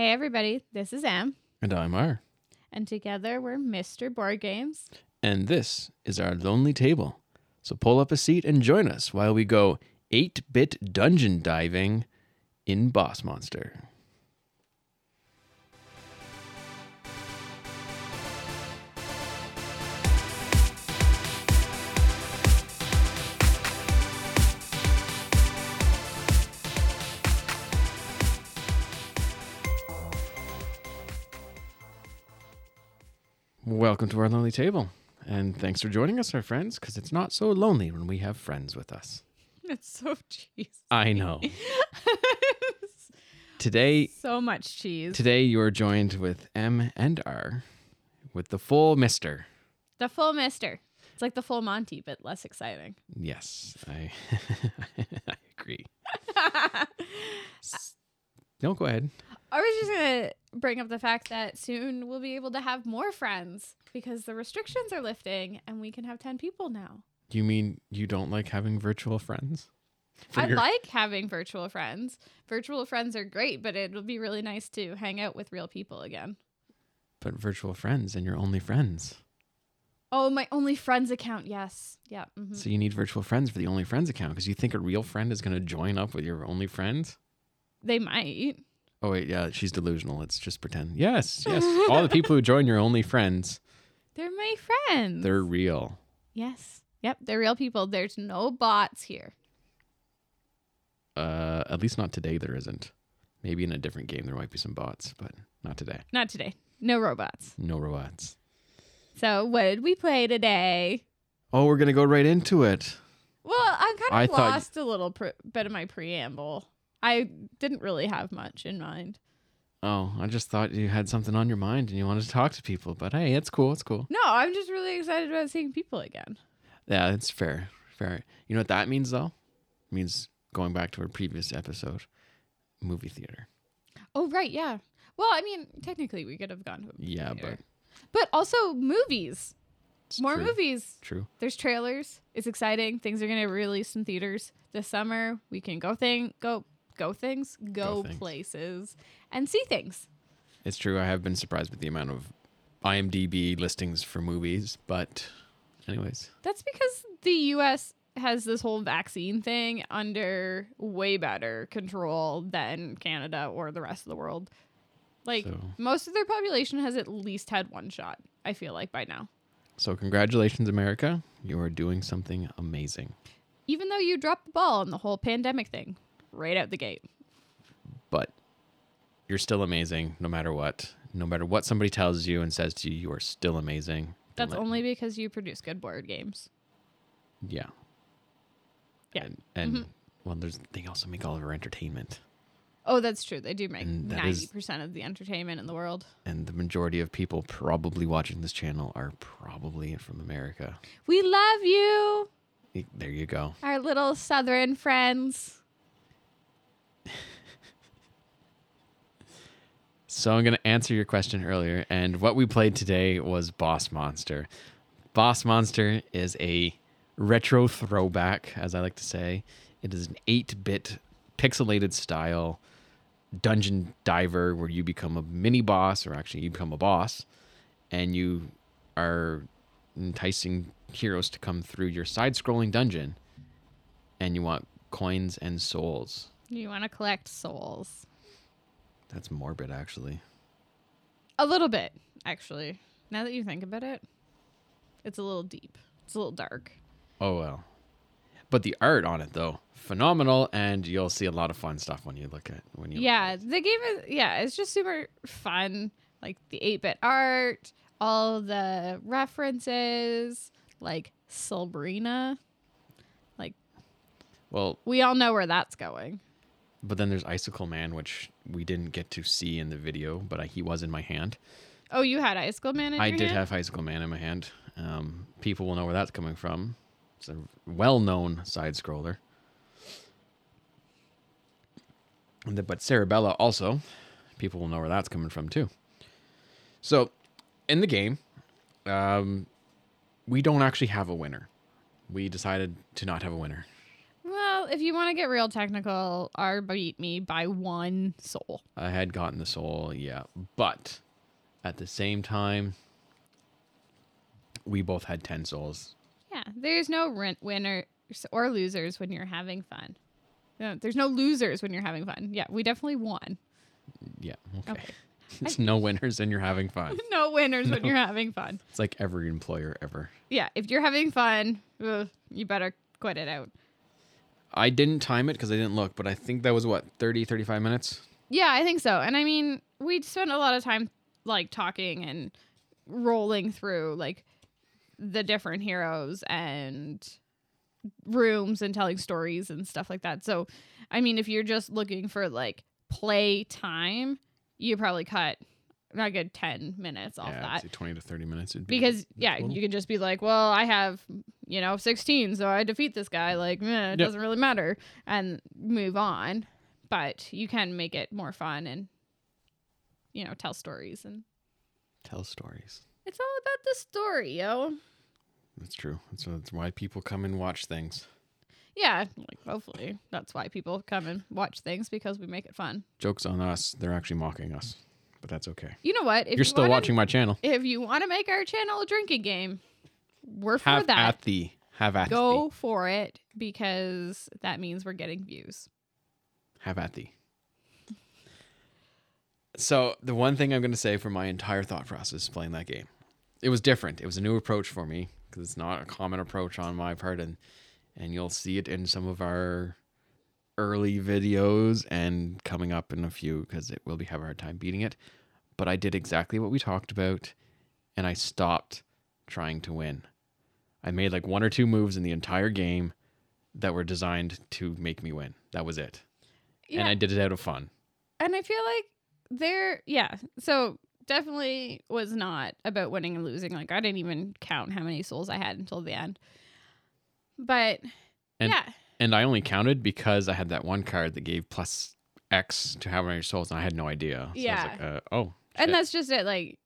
Hey, everybody, this is Em, And I'm R. and together we're Mr. Board Games. And this is our lonely table. So pull up a seat and join us while we go 8 bit dungeon diving in Boss Monster. Welcome to our lonely table. And thanks for joining us, our friends, because it's not so lonely when we have friends with us. It's so cheese. I know. Today, so much cheese. today you are joined with M and R with the full Mister. the full Mister. It's like the full Monty, but less exciting. Yes, I, I agree. S- no, go ahead. I was just gonna bring up the fact that soon we'll be able to have more friends because the restrictions are lifting and we can have ten people now. Do you mean you don't like having virtual friends? For I your- like having virtual friends. Virtual friends are great, but it'll be really nice to hang out with real people again. but virtual friends and your only friends. Oh, my only friends account. Yes. Yeah. mhm. So you need virtual friends for the only friends account because you think a real friend is going to join up with your only friends. They might. Oh wait, yeah, she's delusional. Let's just pretend. Yes, yes. All the people who join your only friends, They're my friends. they're real. yes. Yep. They're real people. There's no bots here. Uh, at least not today. There isn't. Maybe in a different game there might be some bots, but not today. Not today. No robots. No robots. So, what did we play today? Oh, we're gonna go right into it. Well, I'm kind I of thought- lost a little pr- bit of my preamble. I didn't really have much in mind. Oh, I just thought you had something on your mind and you wanted to talk to people. But hey, it's cool. It's cool. No, I'm just really excited about seeing people again. Yeah, it's fair. Fair. You know what that means though? It means going back to our previous episode, movie theater. Oh, right. Yeah. Well, I mean, technically, we could have gone to a movie Yeah, theater. but But also movies. it's More true. movies. True. There's trailers. It's exciting. Things are going to release in theaters this summer. We can go thing go go things, go, Go things. places and see things. It's true. I have been surprised with the amount of IMDb listings for movies, but anyways, That's because the US has this whole vaccine thing under way better control than Canada or the rest of the world. Like So- most of their population has at least had one shot, I feel like by now. so congratulations, America. You are doing something amazing. Even though you dropped the ball on the whole pandemic thing right out the gate. But you're still amazing, no matter what. No matter what somebody tells you and says to you, you are still amazing. Don't That's only because you produce good board games. yeah. Yeah. And, and mm-hmm. well, there's they also make all of our entertainment, Oh, that's true. They do make ninety percent of the entertainment in the world. and the majority of people probably watching this channel are probably from America. We love you, There you go. our little southern friends. So I'm going to answer your question earlier. And what we played today was Boss Monster. Boss Monster is a retro throwback, as I like to say. It is an 8 bit pixelated style dungeon diver where you become a mini boss, or actually, you become a boss, and you are enticing heroes to come through your side scrolling dungeon. And you want coins and souls. You want to collect souls. That's morbid, actually. A little bit, actually. Now that you think about it, it's a little deep. It's a little dark. Oh well. But the art on it though, phenomenal and you'll see a lot of fun stuff when you look at when you Yeah, the game is yeah, it's just super fun. Like the 8-bit art, all the references, like Sabrina. Like Well, we all know where that's going. But then there's Icicle Man which we didn't get to see in the video, but I, he was in my hand. Oh, you had Icicle Man in I did hand? have Icicle Man in my hand. Um, people will know where that's coming from. It's a well-known side scroller. But Cerebella also, people will know where that's coming from too. So, in the game, um, we don't actually have a winner. We decided to not have a winner. If you want to get real technical, R beat me by one soul. I had gotten the soul, yeah. But at the same time, we both had 10 souls. Yeah, there's no rent winners or losers when you're having fun. No, there's no losers when you're having fun. Yeah, we definitely won. Yeah, okay. Okay. It's no winners and you're having fun. no winners when you're having fun. It's like every employer ever. Yeah, if you're having fun, ugh, you better quit it out. I didn't time it because I didn't look, but I think that was what, 30, 35 minutes? Yeah, I think so. And I mean, we spent a lot of time like talking and rolling through like the different heroes and rooms and telling stories and stuff like that. So, I mean, if you're just looking for like play time, you probably cut a good 10 minutes off yeah, that. 20 to 30 minutes. Be Because yeah, total. you can just be like, well, I have, you know, 16, so I defeat this guy. Like, meh, it Yep. doesn't really matter, and move on. But you can make it more fun and, you know, tell stories, and tell stories. it's all about the story, yo. That's true. That's, that's why people come and watch things. Yeah, like hopefully that's why people come and watch things because we make it fun. Jokes on us. They're actually mocking us, but that's okay. You know what? If You're you still wanna- watching my channel. If you want to make our channel a drinking game, we're for that. Have that. at thee. Have at Go thee. for it because that means we're getting views. Have at thee. So the one thing I'm going to say for my entire thought process playing that game, it was different. It was a new approach for me because it's not a common approach on my part, and and you'll see it in some of our early videos and coming up in a few because it will be have a hard time beating it. But I did exactly what we talked about, and I stopped trying to win. I made like one or two moves in the entire game that were designed to make me win. That was it Yeah, and I did it out of fun. and I feel like there, yeah. So definitely was not about winning and losing. Like I didn't even count how many souls I had until the end. But And- yeah, And I only counted because I had that one card that gave plus X to how many souls, and I had no idea. So I Yeah. was like, uh, oh, and that's just it. Like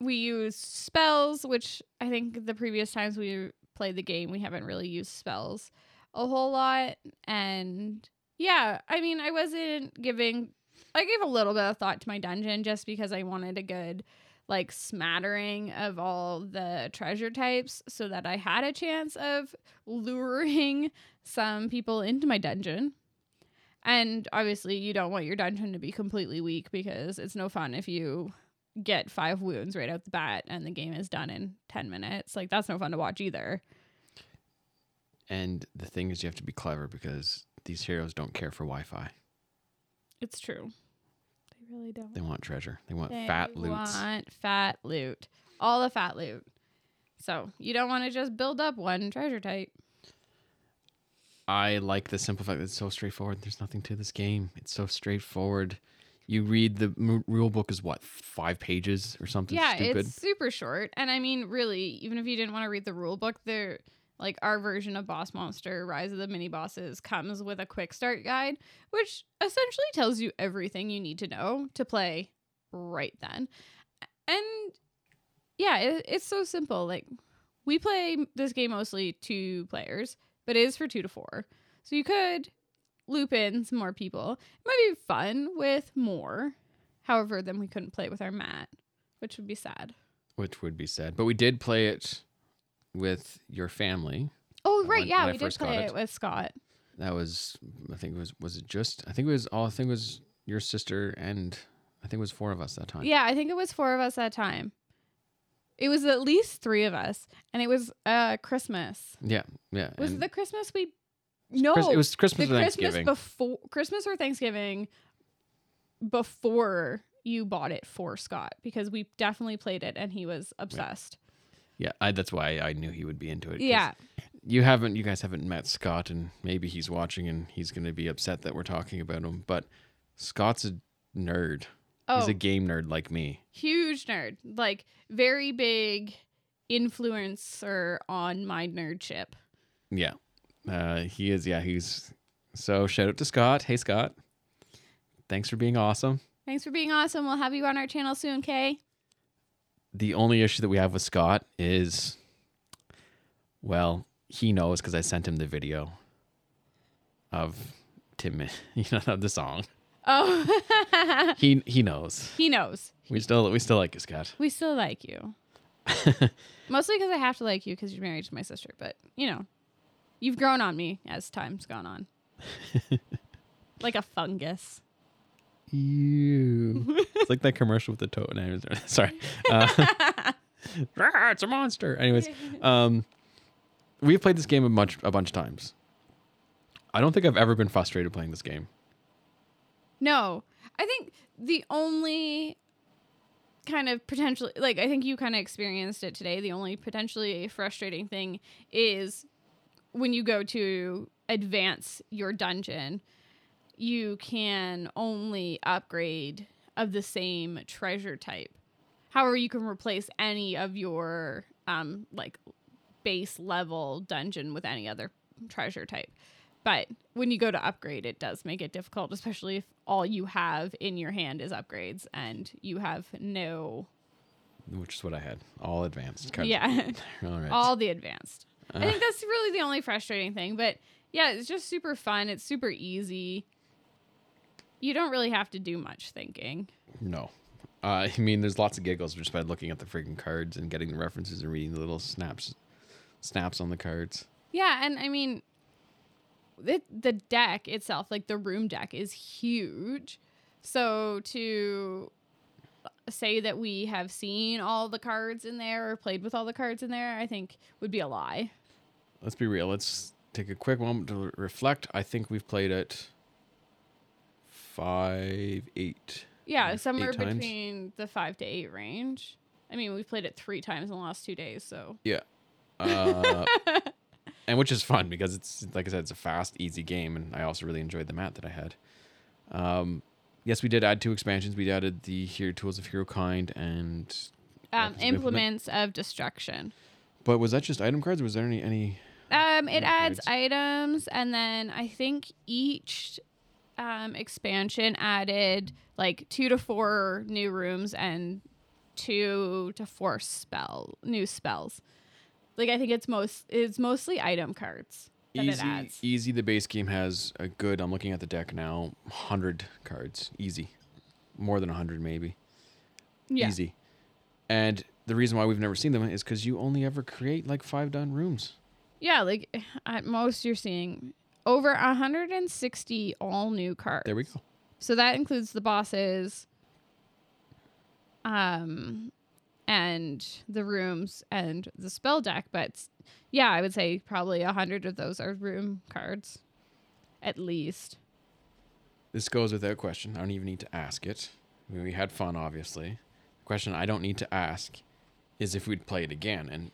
we use spells, which I think the previous times we played the game, we haven't really used spells a whole lot. And yeah, I mean, I wasn't giving. I gave a little bit of thought to my dungeon just because I wanted a good like smattering of all the treasure types so that I had a chance of luring some people into my dungeon. And obviously, you don't want your dungeon to be completely weak because it's no fun if you get five wounds right out the bat and the game is done in 10 minutes. Like, that's no fun to watch either. and the thing is, you have to be clever because these heroes don't care for Wi-Fi. It's true. They really don't. They want treasure. They want They fat loots. want fat loot. All the fat loot. So, you don't want to just build up one treasure type. I like the simple fact that it's so straightforward. There's nothing to this game. It's so straightforward. You read the m- rule book is what five pages or something yeah, stupid. it's super short. And I mean, really, even if you didn't want to read the rule book, there like our version of Boss Monster Rise of the Mini Bosses comes with a quick start guide, which essentially tells you everything you need to know to play right then. And yeah, it, it's so simple. Like we play this game mostly two players, but it is for two to four. So you could loop in some more people. It might be fun with more. However, then we couldn't play with our mat, which would be sad. which would be sad. But we did play it with your family. Oh, Uh, right. when- yeah, when we did play it. it with Scott. That was, I think it was, was it just? I think it was all. I think it was your sister and I think it was four of us that time. Yeah, I think it was four of us that time. It was at least three of us, and it was uh Christmas. yeah, yeah. Was it the Christmas we? No, Chris- it was the Christmas or Christmas before Christmas or Thanksgiving before you bought it for Scott because we definitely played it and he was obsessed. Yeah, I, that's why I knew he would be into it. Yeah. you haven't, you guys haven't met Scott, and maybe he's watching and he's going to be upset that we're talking about him. But Scott's a nerd. Oh, He's a game nerd like me. huge nerd. Like very big influencer on my nerdship. Yeah, uh, he is. Yeah, he's. So shout out to Scott. Hey Scott, thanks for being awesome. Thanks for being awesome. We'll have you on our channel soon, Kay. The only issue that we have with Scott is, well, he knows because I sent him the video. of Tim, you know, of the song. Oh, He he knows. he knows. We still we still like you, Scott. We still like you. Mostly because I have to like you because you're married to my sister. But you know, you've grown on me as time's gone on, like a fungus. Ew. it's like that commercial with the toad. No, sorry. Uh, "Rah, it's a monster. Anyways, um, we've played this game a bunch a bunch of times. I don't think I've ever been frustrated playing this game. No, I think the only kind of potentially, like, I think you kind of experienced it today. The only potentially frustrating thing is when you go to advance your dungeon, you can only upgrade of the same treasure type. However, you can replace any of your um like base level dungeon with any other treasure type. But when you go to upgrade, it does make it difficult, especially if all you have in your hand is upgrades and you have no Which is what I had. All advanced. cards. yeah, All right. all the advanced. I Uh, think that's really the only frustrating thing. But yeah, it's just super fun. It's super easy. You don't really have to do much thinking. No. Uh, I mean, there's lots of giggles just by looking at the freaking cards and getting the references and reading the little snaps, snaps on the cards. Yeah, and I mean, it, the deck itself, like the room deck, is huge. So to say that we have seen all the cards in there or played with all the cards in there, I think would be a lie. Let's be real. Let's take a quick moment to reflect. I think we've played it five, eight. Yeah, Eight somewhere times? between the five to eight range. I mean, we've played it three times in the last two days, so Yeah. Uh, and which is fun because it's like I said, it's a fast, easy game, and I also really enjoyed the mat that I had. Um, yes, we did add two expansions. We added the Hero Tools of Hero Kind and. um, Implement. implements of destruction. But was that just item cards? Or was there any any? Um, it adds cards? items, and then I think each um, expansion added like two to four new rooms and two to four spell new spells. Like I think it's most it's mostly item cards that it Easy, adds. easy. The base game has a good. I'm looking at the deck now. Hundred cards, easy, more than hundred maybe. Yeah, Easy. And the reason why we've never seen them is because you only ever create like five done rooms. yeah. Like at most you're seeing over 160 all new cards. There we go. So that includes the bosses, um, and the rooms and the spell deck. But yeah, I would say probably a hundred of those are room cards, at least. This goes without question. I don't even need to ask it. I mean, we had fun, obviously. The question I don't need to ask is if we'd play it again. And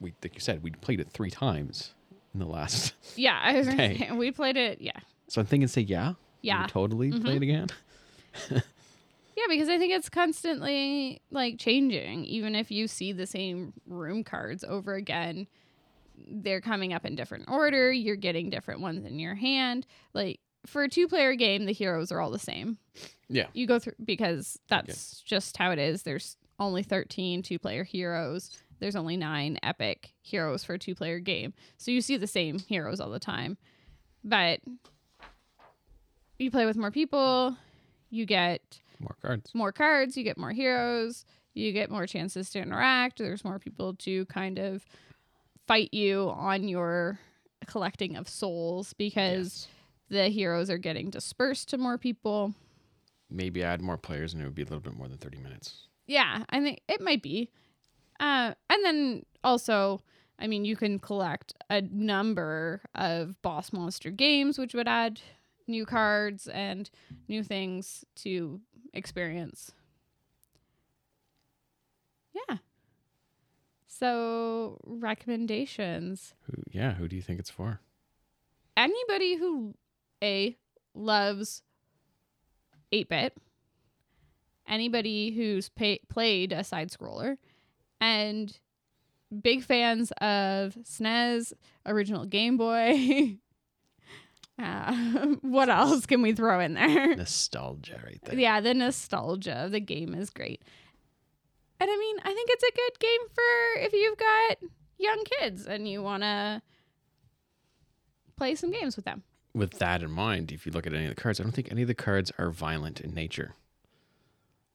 we, like you said, we'd played it three times in the last. Yeah, I was gonna Okay. say, we played it. Yeah, So I'm thinking, say yeah. Yeah, would totally play Mhm. it again. yeah. Because I think it's constantly like changing. Even if you see the same room cards over again, they're coming up in different order. You're getting different ones in your hand. Like for a two-player game, the heroes are all the same. Yeah. you go through because that's just how it is. There's only 13 two player heroes. There's only nine epic heroes for a two player game. So you see the same heroes all the time. But you play with more people, you get More cards. more cards, you get more heroes, you get more chances to interact. There's more people to kind of fight you on your collecting of souls because the heroes are getting dispersed to more people. Maybe add more players and it would be a little bit more than 30 minutes. Yeah, I think it might be. Uh, and then also, I mean, you can collect a number of boss monster games, which would add new cards and new things to experience. Yeah. So, recommendations. Who, yeah, who do you think it's for? Anybody who A loves 8 bit, anybody who's pay- played a side scroller, and big fans of SNES, original Game Boy. uh, what else can we throw in there? Nostalgia right there. Yeah, the nostalgia of the game is great. And I mean, I think it's a good game for if you've got young kids and you want to play some games with them. with that in mind, if you look at any of the cards, I don't think any of the cards are violent in nature.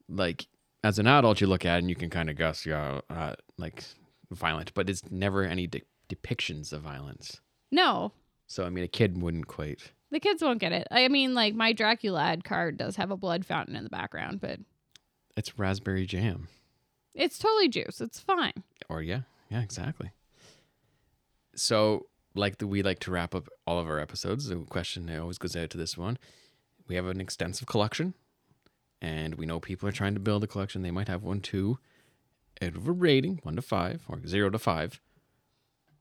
Like as an adult, you look at it and you can kind of guess, yeah, uh, like violent, but it's never any de- depictions of violence. No, So I mean, a kid wouldn't quite. the kids won't get it. I mean, like my Draculad card does have a blood fountain in the background, but It's raspberry jam, it's totally juice. It's fine. or yeah, yeah, exactly. So, like the, we like to wrap up all of our episodes. The question that always goes out to this one: We have an extensive collection, and we know people are trying to build a collection. They might have one too. Out of a rating, one to five or zero to five,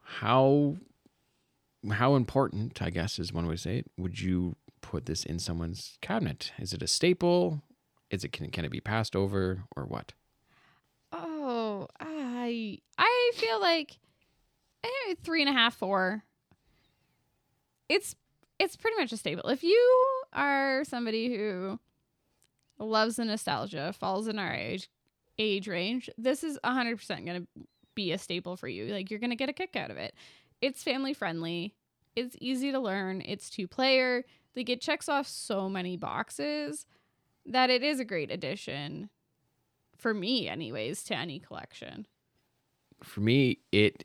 how how important, I guess, is one way to say it. Would you put this in someone's cabinet? Is it a staple? Is it can can it be passed over or what? Oh, I I feel like eh, three and a half, four. It's it's pretty much a staple. If you are somebody who loves the nostalgia, falls in our age age range, this is hundred percent gonna be a staple for you. Like you're gonna get a kick out of it. It's family friendly. It's easy to learn. It's two player. Like it checks off so many boxes that it is a great addition for me anyways to any collection for me, it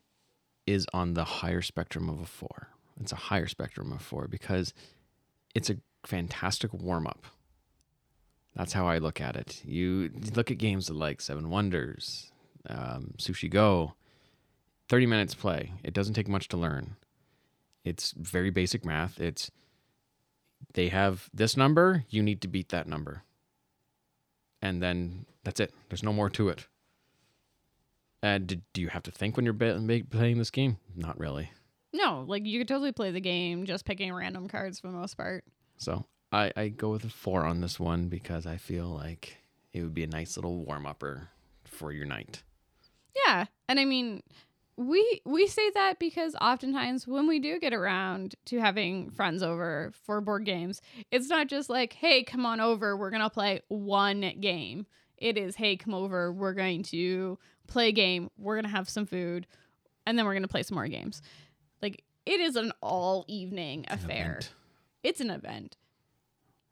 is on the higher spectrum of a four. It's a higher spectrum of four because it's a fantastic warm up. That's how I look at it. You look at games like Seven Wonders, um, Sushi Go, 30 minutes play. It doesn't take much to learn. It's very basic math. It's they have this number, you need to beat that number. And then that's it. There's no more to it. And did, do you have to think when you're be- playing this game? Not really. no like you could totally play the game just picking random cards for the most part So I, I go with a four on this one because I feel like it would be a nice little warm upper for your night. yeah and i mean we we say that because oftentimes when we do get around to having friends over for board games it's not just like hey come on over we're gonna play one game it is hey come over we're going to play a game we're gonna have some food and then we're gonna play some more games like it is an all evening affair event. it's an event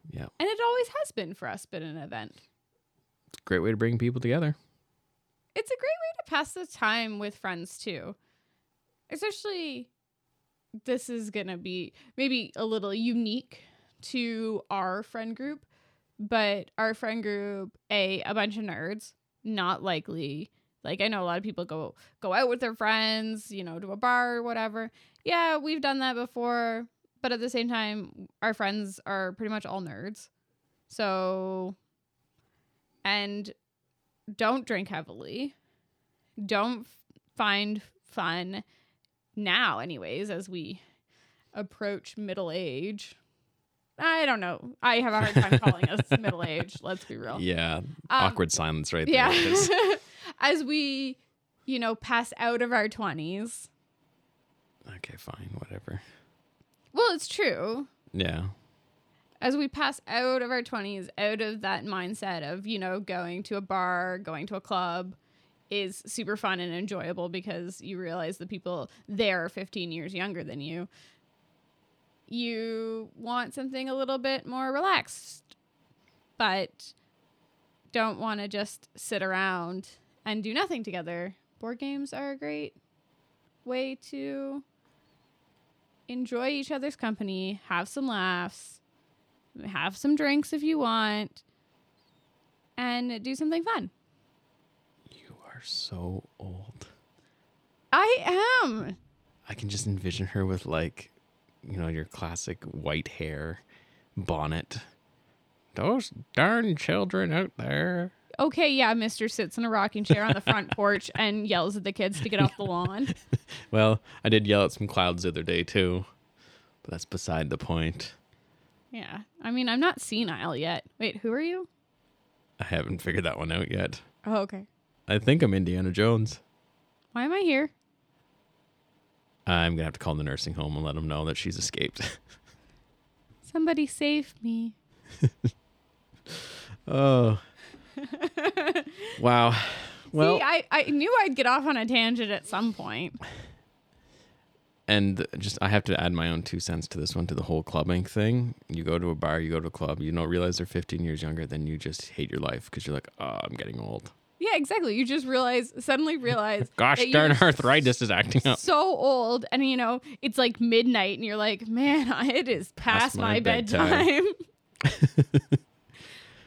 Yeah. And it always has been for us, been an event. It's a Great way to bring people together. It's a great way to pass the time with friends too. Especially this is going to be maybe a little unique to our friend group, but our friend group, a a bunch of nerds, not likely like I know a lot of people go go out with their friends, you know, to a bar or whatever. Yeah, we've done that before, but at the same time, our friends are pretty much all nerds. So and don't drink heavily. Don't f- find fun now anyways as we approach middle age. I don't know. I have a hard time calling us middle age, let's be real. Yeah. Um, Awkward silence right there. Yeah. as we, you know, pass out of our 20s. okay, fine, whatever. Well, it's true. Yeah. As we pass out of our 20s, out of that mindset of, you know, going to a bar, going to a club is super fun and enjoyable because you realize the people there are 15 years younger than you. You want something a little bit more relaxed, but don't want to just sit around and do nothing together. Board games are a great way to enjoy each other's company, have some laughs, have some drinks if you want, and do something fun. You are so old. I am. I can just envision her with like, you know, your classic white hair, bonnet. Those darn children out there. Okay, yeah, Mr. sits in a rocking chair on the front porch and yells at the kids to get off the lawn. Well, I did yell at some clouds the other day too, but that's beside the point. Yeah. I mean, I'm not senile yet. Wait, who are you? I haven't figured that one out yet. Oh, okay. I think I'm Indiana Jones. Why am I here? I'm gonna have to call the nursing home and let them know that she's escaped. Somebody save me. oh, wow. Well, See, I, I knew I'd get off on a tangent at some point. and just I have to add my own two cents to this one to the whole clubbing thing. You go to a bar, you go to a club, you don't realize they're 15 years younger, then you just hate your life because you're like, oh, I'm getting old. Yeah, exactly. You just realize, suddenly realize, Gosh darn, arthritis is acting up. so old, and you know it's like midnight, and you're like, man, it is past, Past my my, bedtime." bedtime.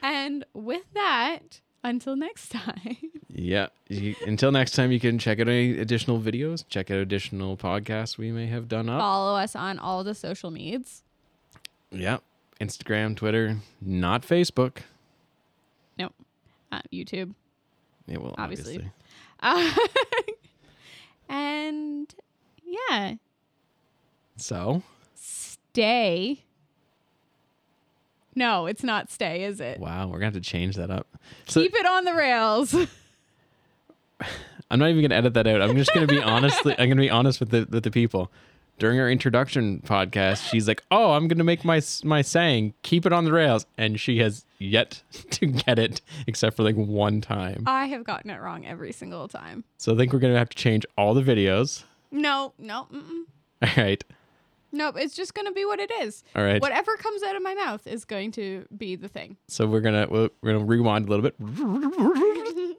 And with that, until next time. Yeah. You, until next time, you can check out any additional videos, check out additional podcasts we may have done up. Follow us on all the social medias. Yeah. Instagram, Twitter, not Facebook. Nope. Uh, YouTube. It will Obviously. obviously. Uh, and yeah, So, stay. No, it's not stay, is it? wow, we're to have to change that up. So, Keep it on the rails. I'm not even to edit that out. I'm just to be honestly, I'm to be honest with the with the people. During our introduction podcast, she's like, "Oh, I'm to make my my saying keep it on the rails," and she has yet to get it except for like one time. I have gotten it wrong every single time. So I think we're to have to change all the videos. No, no, mm-mm. All right. Nope. It's just gonna be what it is. All right. Whatever comes out of my mouth is going to be the thing. So we're gonna we're gonna rewind a little bit,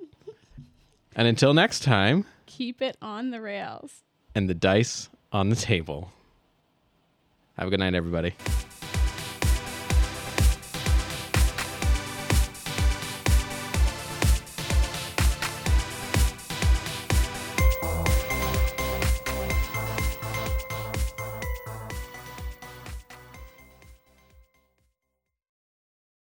and until next time, Keep it on the rails. and the dice on the table. Have a good night, everybody.